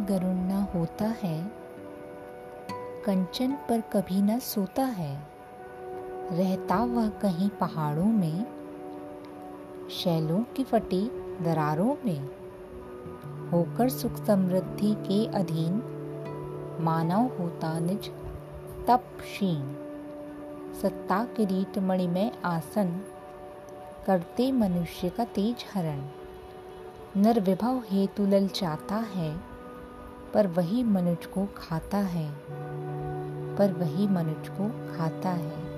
गरुण न होता है, कंचन पर कभी न सोता है। रहता वह कहीं पहाड़ों में, शैलों की फटी दरारों में। होकर सुख समृद्धि के अधीन मानव होता निज तप क्षीण सत्ता किरीट मणिमय आसन, करते मनुष्य का तेज हरण। नर विभव हेतु ललचाता है, पर वही मनुष्य को खाता है। पर वही मनुष्य को खाता है।